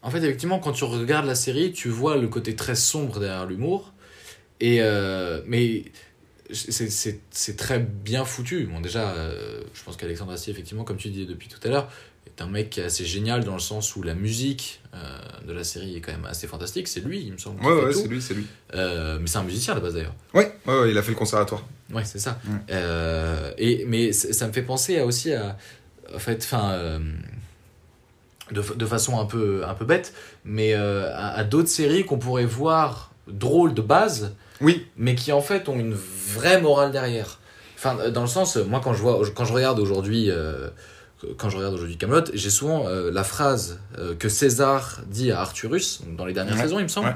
en fait, effectivement, quand tu regardes la série, tu vois le côté très sombre derrière l'humour. Et, euh, mais c'est- très bien foutu. Bon, déjà, euh, je pense qu'Alexandre Astier, effectivement, comme tu dis depuis tout à l'heure, est un mec qui est assez génial dans le sens où la musique euh, de la série est quand même assez fantastique. C'est lui, il me semble. Ouais, c'est lui, c'est lui. Euh, mais c'est un musicien à la base d'ailleurs. Ouais, ouais, ouais, il a fait le conservatoire. Ouais, c'est ça. Et, mais ça me fait penser à aussi à. En fait, enfin. de, de façon un peu, un peu bête, mais à, à d'autres séries qu'on pourrait voir drôles de base, Oui, mais qui en fait ont une vraie morale derrière. Enfin, euh, dans le sens, euh, moi quand je, vois, quand je regarde aujourd'hui. euh, quand je regarde aujourd'hui Camelot, j'ai souvent euh, la phrase euh, que César dit à Arthurus donc dans les dernières Ouais, saisons, il me semble, ouais.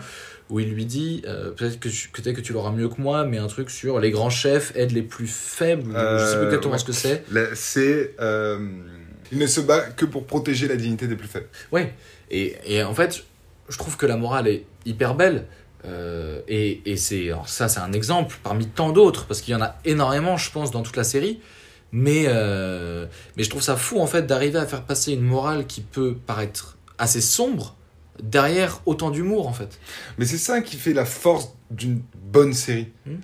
où il lui dit euh, peut-être que tu, peut-être que tu l'auras mieux que moi, mais un truc sur les grands chefs aident les plus faibles. ou je sais Euh, plus exactement ouais. ce que c'est. c'est. euh, il ne se bat que pour protéger la dignité des plus faibles. Ouais. Et, et en fait, je trouve que la morale est hyper belle. Euh, et et c'est ça, c'est un exemple parmi tant d'autres parce qu'il y en a énormément, je pense, dans toute la série. Mais euh, mais je trouve ça fou en fait d'arriver à faire passer une morale qui peut paraître assez sombre derrière autant d'humour en fait. Mais c'est ça qui fait la force d'une bonne série. Hmm.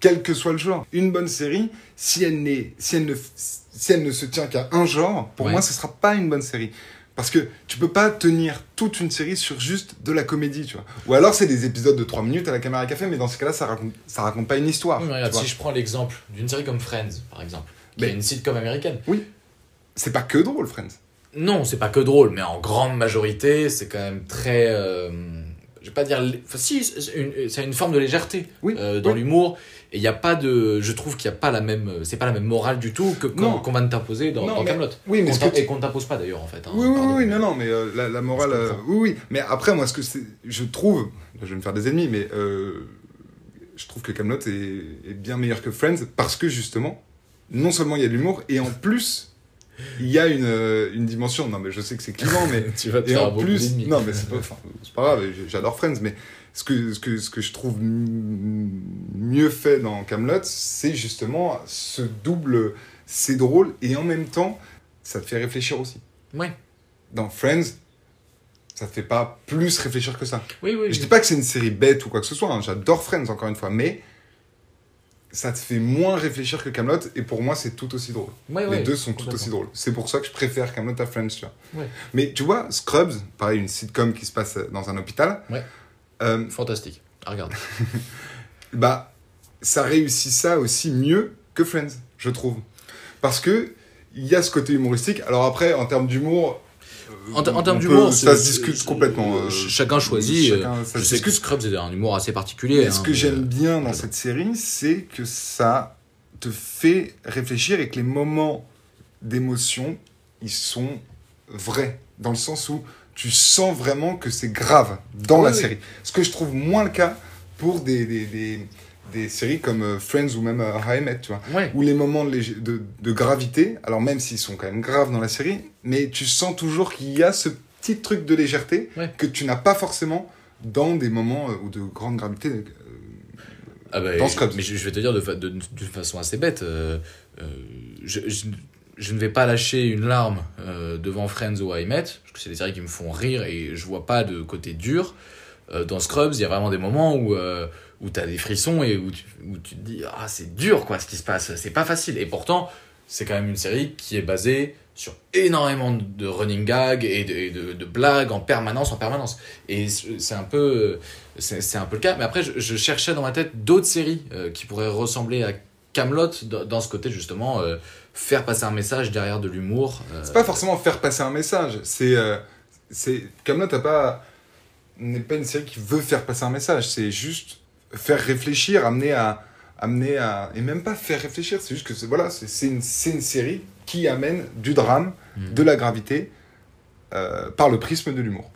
Quel que soit le genre. Une bonne série, si elle, si elle, ne, si elle ne se tient qu'à un genre, pour Ouais. moi, ce sera pas une bonne série. Parce que tu peux pas tenir toute une série sur juste de la comédie, tu vois. Ou alors c'est des épisodes de 3 minutes à la caméra café, mais dans ce cas-là, ça raconte, ça raconte pas une histoire. Oui, mais regarde, si je prends l'exemple d'une série comme Friends par exemple, qui Mais- est une sitcom américaine. C'est pas que drôle, Friends. Non, c'est pas que drôle, mais en grande majorité, c'est quand même très. euh, je vais pas dire. Enfin, si, c'est une, c'est une forme de légèreté Oui, euh, dans oui. l'humour. Et il n'y a pas de. Je trouve qu'il n'y a pas la même. C'est pas la même morale du tout que qu'on qu'on va nous t'imposer dans, Non, dans Camelot. Oui, mais Qu'on Et qu'on ne t'impose pas d'ailleurs, en fait. hein, Oui, oui, pardon. oui, non, non, mais euh, la, la morale, euh, oui, oui. Mais après, moi, ce que c'est, je trouve, je vais me faire des ennemis, mais euh, je trouve que Camelot est, est bien meilleur que Friends parce que justement, non seulement il y a de l'humour et en plus, il y a une, euh, une dimension. Non, mais je sais que c'est clivant, mais [LAUGHS] tu vas te et faire en plus, non, mais c'est pas, pas grave. J'adore Friends, mais ce que, ce que, ce que je trouve mieux fait dans Camelot, c'est justement ce double, c'est drôle et en même temps, ça te fait réfléchir aussi Ouais. dans Friends, ça te fait pas plus réfléchir que ça. Oui, oui. Je oui. dis pas que c'est une série bête ou quoi que ce soit, hein, j'adore Friends encore une fois, mais ça te fait moins réfléchir que Camelot et pour moi c'est tout aussi drôle. Ouais, Les ouais, deux sont tout aussi drôles. C'est pour ça que je préfère Camelot à Friends, tu vois. Ouais. Mais tu vois, Scrubs, pareil, une sitcom qui se passe dans un hôpital, Ouais. euh, Fantastique. Ah, regarde. [LAUGHS] bah, ça réussit ça aussi mieux que Friends, je trouve. Parce que il y a ce côté humoristique. Alors après, en termes d'humour, En, ter- en termes d'humour, ça se discute complètement. euh, euh, chacun choisit. euh, chacun- ça je sais que. Scrubs c'est un humour assez particulier. Et hein, ce que j'aime euh, bien dans cette série, c'est que ça te fait réfléchir et que les moments d'émotion, ils sont vrais. Dans le sens où tu sens vraiment que c'est grave dans Oui, la oui. série. Ce que je trouve moins le cas pour des, des, des, des séries comme euh, Friends ou même euh, How I Met, tu vois. Ouais. Où les moments de, lég- de, de gravité, alors même s'ils sont quand même graves dans la série, mais tu sens toujours qu'il y a ce petit truc de légèreté Ouais. que tu n'as pas forcément dans des moments euh, ou de grande gravité. euh, Ah bah, Dans Scrubs. Mais je, je vais te dire de fa- de- d'une façon assez bête. euh, euh, je, je- je ne vais pas lâcher une larme devant Friends ou I Met, parce que c'est des séries qui me font rire et je vois pas de côté dur. Dans Scrubs, il y a vraiment des moments où, où tu as des frissons et où tu, où tu te dis Ah, c'est dur quoi ce qui se passe, c'est pas facile. Et pourtant, c'est quand même une série qui est basée sur énormément de running gags et de, de- blagues en permanence, en permanence. Et c'est un peu, c'est un peu le cas. Mais après, je, cherchais dans ma tête d'autres séries euh, qui pourraient ressembler à Camelot dans ce côté justement euh, faire passer un message derrière de l'humour. euh, C'est pas forcément faire passer un message. C'est. C'est Camelot n'est pas une série qui veut faire passer un message. C'est juste faire réfléchir, amener à. amener à. Et même pas faire réfléchir, c'est juste que c'est voilà, c'est une, c'est une série qui amène du drame, Mhm. de la gravité, euh, par le prisme de l'humour.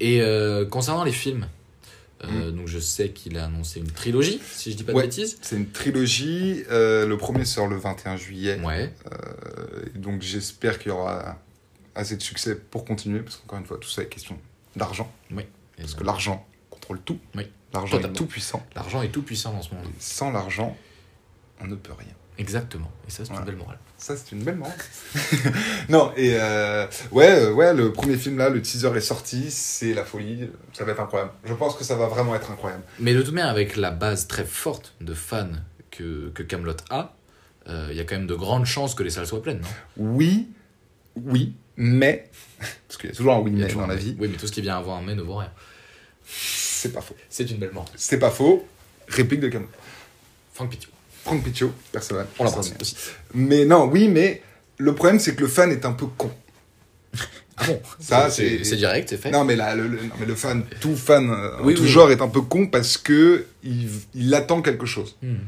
Et euh, concernant les films, euh, donc je sais qu'il a annoncé une trilogie, si je dis pas de Ouais. bêtises. C'est une trilogie. le premier sort le 21 juillet. Ouais. Donc j'espère qu'il y aura assez de succès pour continuer, parce qu'encore une fois, tout ça est question d'argent. Parce que l'argent contrôle tout. Oui, L'argent est tout puissant. L'argent est tout puissant en ce moment. Et sans l'argent, on ne peut rien. Exactement. Et ça, c'est Voilà. une belle morale. Ça, c'est une belle morale. [LAUGHS] non, et euh, ouais, euh, ouais, le premier film là, le teaser est sorti, c'est la folie, ça va être incroyable. Je pense que ça va vraiment être incroyable. Mais de toute manière, avec la base très forte de fans que, que Camelot a, euh, il y a quand même de grandes chances que les salles soient pleines, non? Oui, oui, mais, [LAUGHS] parce qu'il y a toujours un oui mais dans la vie, Oui, mais tout ce qui vient avant un mais ne vaut rien. C'est pas faux. C'est une belle morale. C'est pas faux. Réplique de Camelot. Franck Pithieu. Franck Picchio, Perceval. On l'embrasse aussi. Mais non, oui, mais le problème c'est que le fan est un peu con. Ah bon? Ça, c'est direct, c'est fait? Non mais, là, le, le- non, mais le fan, tout fan, euh, Oui, tout oui. genre est un peu con parce que il, il attend quelque chose. Hmm.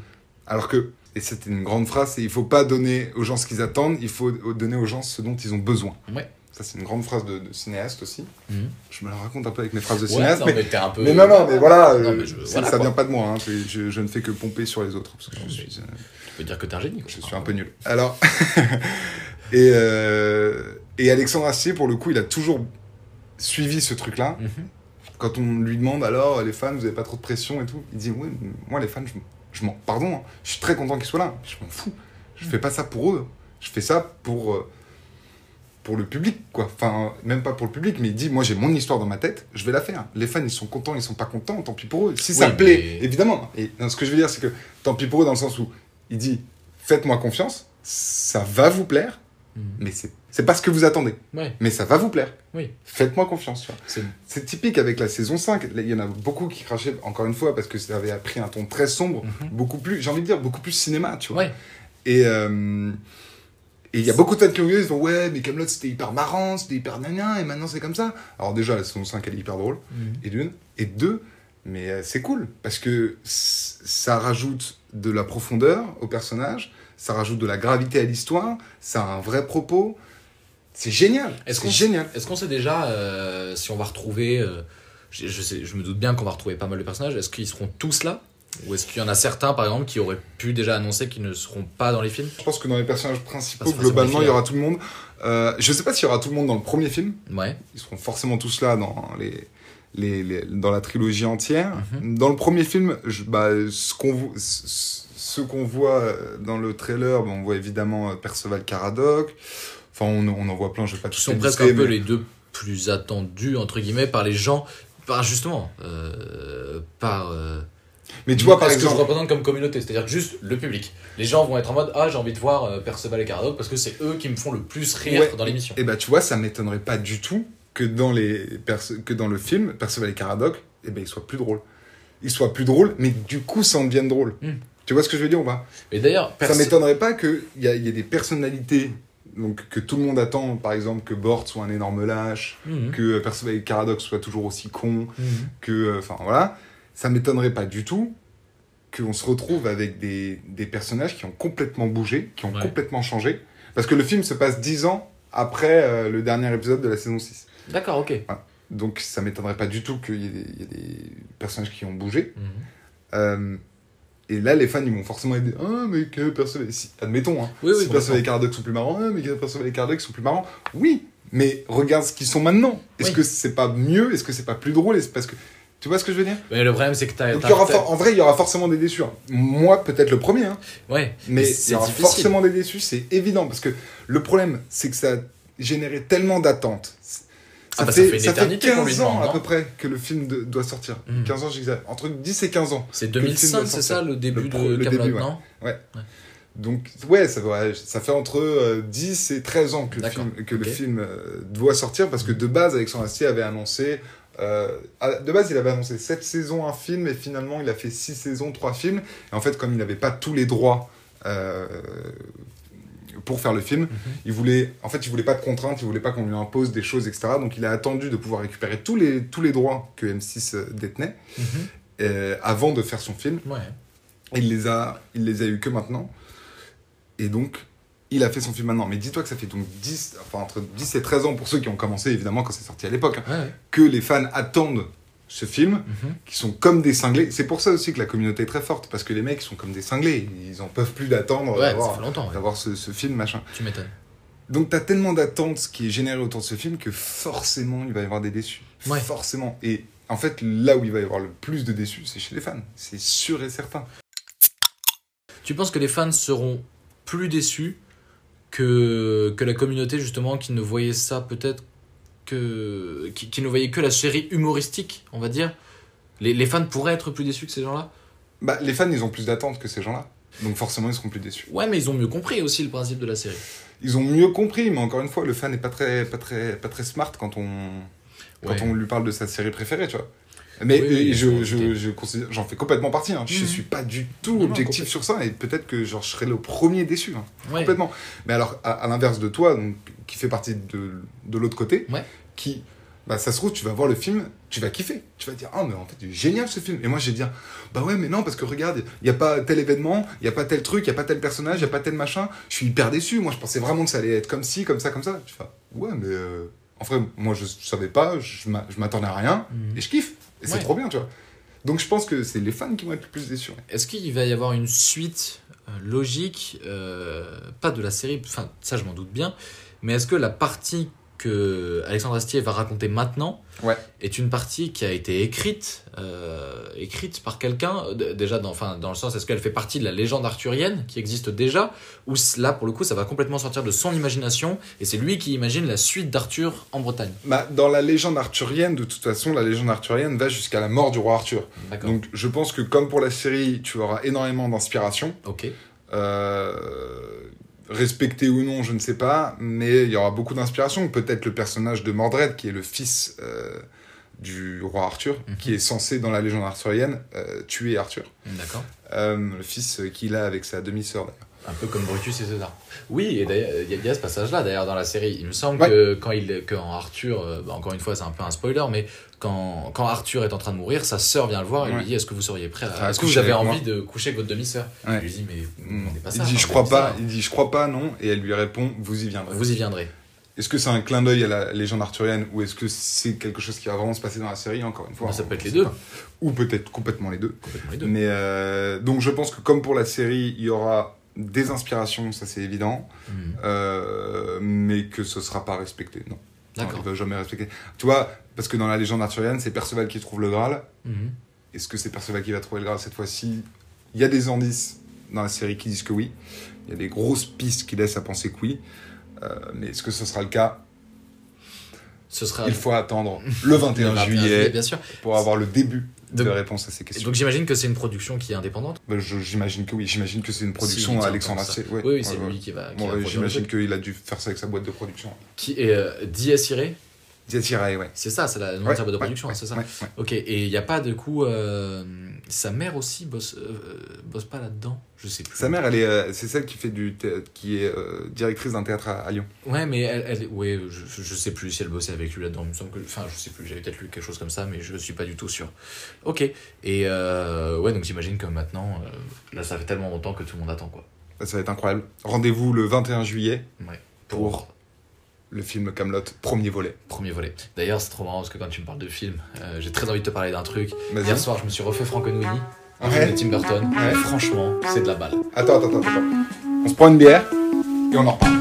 Alors que, et c'était une grande phrase, il faut pas donner aux gens ce qu'ils attendent, il faut donner aux gens ce dont ils ont besoin. Ouais. Ça c'est une grande phrase de, de cinéaste aussi. Mhm. Je me la raconte un peu avec mes phrases de Ouais, cinéaste, non, mais, mais t'es un peu. mais non, non, mais voilà, Non, euh, mais je- c'est- voilà, ça quoi. vient pas de moi, hein, je, je ne fais que pomper sur les autres, parce que je Non, suis, euh, Tu peux dire que t'es un génie. quoi. je suis un peu nul. Alors, [LAUGHS] et, euh, et Alexandre Astier, pour le coup, il a toujours suivi ce truc-là. Mhm. Quand on lui demande alors, les fans, vous avez pas trop de pression et tout, il dit, oui, moi les fans, je, je m'en, pardon, hein, je suis très content qu'ils soient là, je m'en fous. Je fais pas ça pour eux, je fais ça pour, euh, pour le public, quoi. Enfin, même pas pour le public, mais il dit, moi j'ai mon histoire dans ma tête, je vais la faire. Les fans, ils sont contents, ils sont pas contents, tant pis pour eux. Si ça Oui, plaît, mais- évidemment. Et non, ce que je veux dire, c'est que tant pis pour eux dans le sens où il dit, faites-moi confiance, ça va vous plaire, Mhm. mais c'est, c'est pas ce que vous attendez. Ouais, Mais ça va vous plaire. oui. Faites-moi confiance. tu vois. C'est typique avec la saison 5. Il y en a beaucoup qui crachaient, encore une fois, parce que ça avait pris un ton très sombre, Mhm. beaucoup plus, j'ai envie de dire, beaucoup plus cinéma, tu vois. Ouais. Et euh, et il y a beaucoup de fans qui ont ils font, ouais, mais Camelot c'était hyper marrant, c'était hyper nana, et maintenant c'est comme ça. Alors déjà, la saison 5, elle est hyper drôle, Mhm. et d'une. Et deux, mais euh, c'est cool, parce que ça rajoute de la profondeur au personnage, ça rajoute de la gravité à l'histoire, ça a un vrai propos. C'est génial. Est-ce qu'on génial. Est-ce qu'on sait déjà euh, si on va retrouver. euh, je, je sais, je me doute bien qu'on va retrouver pas mal de personnages. Est-ce qu'ils seront tous là? Ou est-ce qu'il y en a certains, par exemple, qui auraient pu déjà annoncer qu'ils ne seront pas dans les films? Je pense que dans les personnages principaux, globalement, il y aura tout le monde. Euh, je sais pas s'il y aura tout le monde dans le premier film. Ouais. Ils seront forcément tous là dans les, les, les- dans la trilogie entière. Mhm. Dans le premier film, je- bah, ce qu'on ce- voit euh, dans le trailer, bah, on voit évidemment euh, Perceval Caradoc. Enfin, on, on en voit plein. Je vais pas Qui sont presque un peu mais- les deux plus attendus, entre guillemets, par les gens. Par justement. euh, par. euh, Mais tu vois, par ce que je exemple, représente comme communauté, c'est-à-dire juste le public. Les gens vont être en mode Ah, j'ai envie de voir euh, Perceval et Caradoc parce que c'est eux qui me font le plus rire Ouais. dans l'émission. et bah, tu vois, ça m'étonnerait pas du tout que dans, les que dans le film, Perceval et Caradoc, eh ben, ils soient plus drôles. Ils soient plus drôles, mais du coup, ça en devienne drôle. Mm. Tu vois ce que je veux dire ou pas? Et d'ailleurs, Ça m'étonnerait pas qu'il y, a- y ait des personnalités donc, que tout le monde attend, par exemple que Bort soit un énorme lâche, Mhm. que euh, Perceval et Caradoc soit toujours aussi con, Mhm. que. euh, Enfin voilà. Ça m'étonnerait pas du tout qu'on se retrouve avec des, des personnages qui ont complètement bougé, qui ont Ouais. complètement changé. Parce que le film se passe dix ans après euh, le dernier épisode de la saison 6. D'accord, ok. Donc ça m'étonnerait pas du tout qu'il y, ait des- il y ait des personnages qui ont bougé. Mhm. Euh, et là, les fans, ils vont forcément aider. Ah, mais que Perceval. Si, admettons, hein. Oui, oui, si Perceval et Caradoc sont plus marrants, ah, mais que Perceval et Caradoc sont plus marrants. Oui, mais regarde ce qu'ils sont maintenant. Est-ce Oui. que c'est pas mieux? Est-ce que c'est pas plus drôle? Est-ce parce que Tu vois ce que je veux dire? Mais le problème, c'est que t'as. Donc, y aura for- En vrai, il y aura forcément des déçus. hein. Moi, peut-être le premier, hein, Ouais, mais il y aura difficile. forcément des déçus, c'est évident. Parce que le problème, c'est que ça a généré tellement d'attentes. Ça, Ah bah, ça fait ça qu'on 15 lui ans à peu près que le film de- doit sortir. Mhm. 15 ans, j'exagère. Entre 10 et 15 ans. C'est le film 2005, doit c'est ça, le début Le de le Camelot, début, ouais. non Donc, ouais, ça, ouais, ça fait entre euh, 10 et 13 ans que le film, que le Ok. film euh, doit sortir parce que de base, Alexandre Astier avait annoncé. Euh, de base, il avait annoncé 7 saisons, un film, et finalement, il a fait 6 saisons, 3 films. Et en fait, comme il n'avait pas tous les droits euh, pour faire le film, Mhm. il voulait, en fait, il voulait pas de contraintes, il voulait pas qu'on lui impose des choses, etc. Donc, il a attendu de pouvoir récupérer tous les, tous les droits que M6 euh, détenait Mhm. euh, avant de faire son film. Ouais. Il les a, il les a eu que maintenant. Et donc, il a fait son film maintenant. Mais dis-toi que ça fait donc 10, enfin entre 10 et 13 ans pour ceux qui ont commencé, évidemment, quand c'est sorti à l'époque, Ouais, ouais. que les fans attendent ce film, Mhm. qui sont comme des cinglés. C'est pour ça aussi que la communauté est très forte, parce que les mecs sont comme des cinglés. Ils en peuvent plus d'attendre Ouais, d'avoir, ce, ce film, machin. Tu m'étonnes. Donc, t'as tellement d'attentes qui est généré autour de ce film que forcément, il va y avoir des déçus. Ouais. Forcément. Et en fait, là où il va y avoir le plus de déçus, c'est chez les fans. C'est sûr et certain. Tu penses que les fans seront plus déçus que, que la communauté, justement, qui ne voyait ça peut-être que. Qui, qui ne voyait que la série humoristique, on va dire les, les fans pourraient être plus déçus que ces gens-là Bah, les fans, ils ont plus d'attentes que ces gens-là. Donc forcément, ils seront plus déçus. Ouais, mais ils ont mieux compris aussi le principe de la série. Ils ont mieux compris, mais encore une fois, le fan n'est pas très, pas très, pas très smart quand on, quand Ouais. on lui parle de sa série préférée, tu vois. Mais Oui, euh, je, faut je, je considère- j'en fais complètement partie. Hein. Je Mhm. suis pas du tout Non, non, objectif sur ça, et peut-être que genre, je serai le premier déçu. hein. Ouais. Complètement. Mais alors, à, à l'inverse de toi, donc, qui fait partie de, de l'autre côté, Ouais. qui, bah, ça se trouve, tu vas voir le film, tu vas kiffer. Tu vas dire, ah, mais en fait, il est génial ce film. Et moi, je vais dire, bah ouais, mais non, parce que regarde, il n'y a pas tel événement, il n'y a pas tel truc, il n'y a pas tel personnage, il n'y a pas tel machin. Je suis hyper déçu. Moi, je pensais vraiment que ça allait être comme ci, comme ça, comme ça. Tu fais, ouais, mais euh, en vrai, moi, je savais pas, je je m'attendais à rien, Mhm. et je kiffe. Et c'est trop bien, tu vois. Donc, je pense que c'est les fans qui vont être le plus déçus. Est-ce qu'il va y avoir une suite euh, logique, euh, pas de la série, enfin ça je m'en doute bien, mais est-ce que la partie que Alexandre Astier va raconter maintenant Ouais. est une partie qui a été écrite, euh, écrite par quelqu'un, déjà dans, enfin, dans le sens, est-ce qu'elle fait partie de la légende arthurienne qui existe déjà, ou là pour le coup ça va complètement sortir de son imagination et c'est lui qui imagine la suite d'Arthur en Bretagne Bah, dans la légende arthurienne, de toute façon, la légende arthurienne va jusqu'à la mort du roi Arthur. Donc, je pense que comme pour la série, tu auras énormément d'inspiration. Ok. Euh, respecté ou non, je ne sais pas, mais il y aura beaucoup d'inspiration. Peut-être le personnage de Mordred, qui est le fils euh, du roi Arthur, Mhm. qui est censé, dans la légende arthurienne, euh, tuer Arthur. D'accord. Euh, le fils qu'il a avec sa demi-sœur, d'ailleurs. Un peu comme Brutus et César. Oui, et d'ailleurs, il y, a- il y a ce passage-là d'ailleurs dans la série. Il me semble Ouais. que quand, il, quand Arthur, euh, bah, encore une fois, c'est un peu un spoiler, mais quand, quand Arthur est en train de mourir, sa sœur vient le voir et Ouais. lui dit Est-ce que vous seriez prêt à. À Est-ce que vous avez envie de coucher avec votre demi-sœur? Ouais. Il lui dit Mais vous me demandez pas ça. il dit je crois pas, il dit je crois pas non et elle lui répond vous y viendrez. Vous y viendrez. Est-ce que c'est un clin d'œil à la légende arthurienne ou est-ce que c'est quelque chose qui va vraiment se passer dans la série encore une fois Bah, ça on- peut être on les deux. pas. Ou peut-être complètement les deux. Complètement les deux. Mais euh, donc je pense que comme pour la série, il y aura des inspirations, ça c'est évident, Mhm. euh, mais que ce sera pas respecté. Non, Non, D'accord. il va jamais respecter. Tu vois, parce que dans la légende arthurienne, c'est Perceval qui trouve le Graal. Mhm. Est-ce que c'est Perceval qui va trouver le Graal cette fois-ci? Il y a des indices dans la série qui disent que oui. Il y a des grosses pistes qui laissent à penser que oui. Euh, mais est-ce que ce sera le cas? Ce sera. Il faut attendre le 21 le 21 juillet bien sûr. pour avoir le début de Donc- réponse à ces questions. donc j'imagine que c'est une production qui est indépendante. Ben, j'imagine que oui. J'imagine que c'est une production à Alexandre. Astier. Ouais, oui, oui, c'est ouais, ouais. lui qui va. Bon, J'imagine qu'il a dû faire ça avec sa boîte de production. Qui est euh, Ouais. C'est ça, c'est la nom de Ouais, production, ouais, c'est ça. Ok, et il n'y a pas de coup. euh, sa mère aussi bosse, euh, euh, bosse pas là-dedans? Je sais plus. Sa mère, elle est, euh, c'est celle qui fait du, qui est directrice d'un théâtre à, à Lyon. Ouais, mais elle, elle ouais, je, je sais plus si elle bossait avec lui là-dedans. Il me semble que, enfin, je sais plus. J'avais peut-être lu quelque chose comme ça, mais je suis pas du tout sûr. Ok. Et ouais, donc j'imagine que maintenant, là, ça fait tellement longtemps que tout le monde attend quoi. Ça va être incroyable. Rendez-vous le 21 juillet Ouais. pour le film Camelot, premier volet. premier volet. D'ailleurs, c'est trop marrant parce que quand tu me parles de film, euh, j'ai très envie de te parler d'un truc. Hier soir, je me suis refait Frankenweenie, un Ouais. film de Tim Burton. Ouais. Et franchement, c'est de la balle. Attends, attends, attends, attends. On se prend une bière et on en reparle.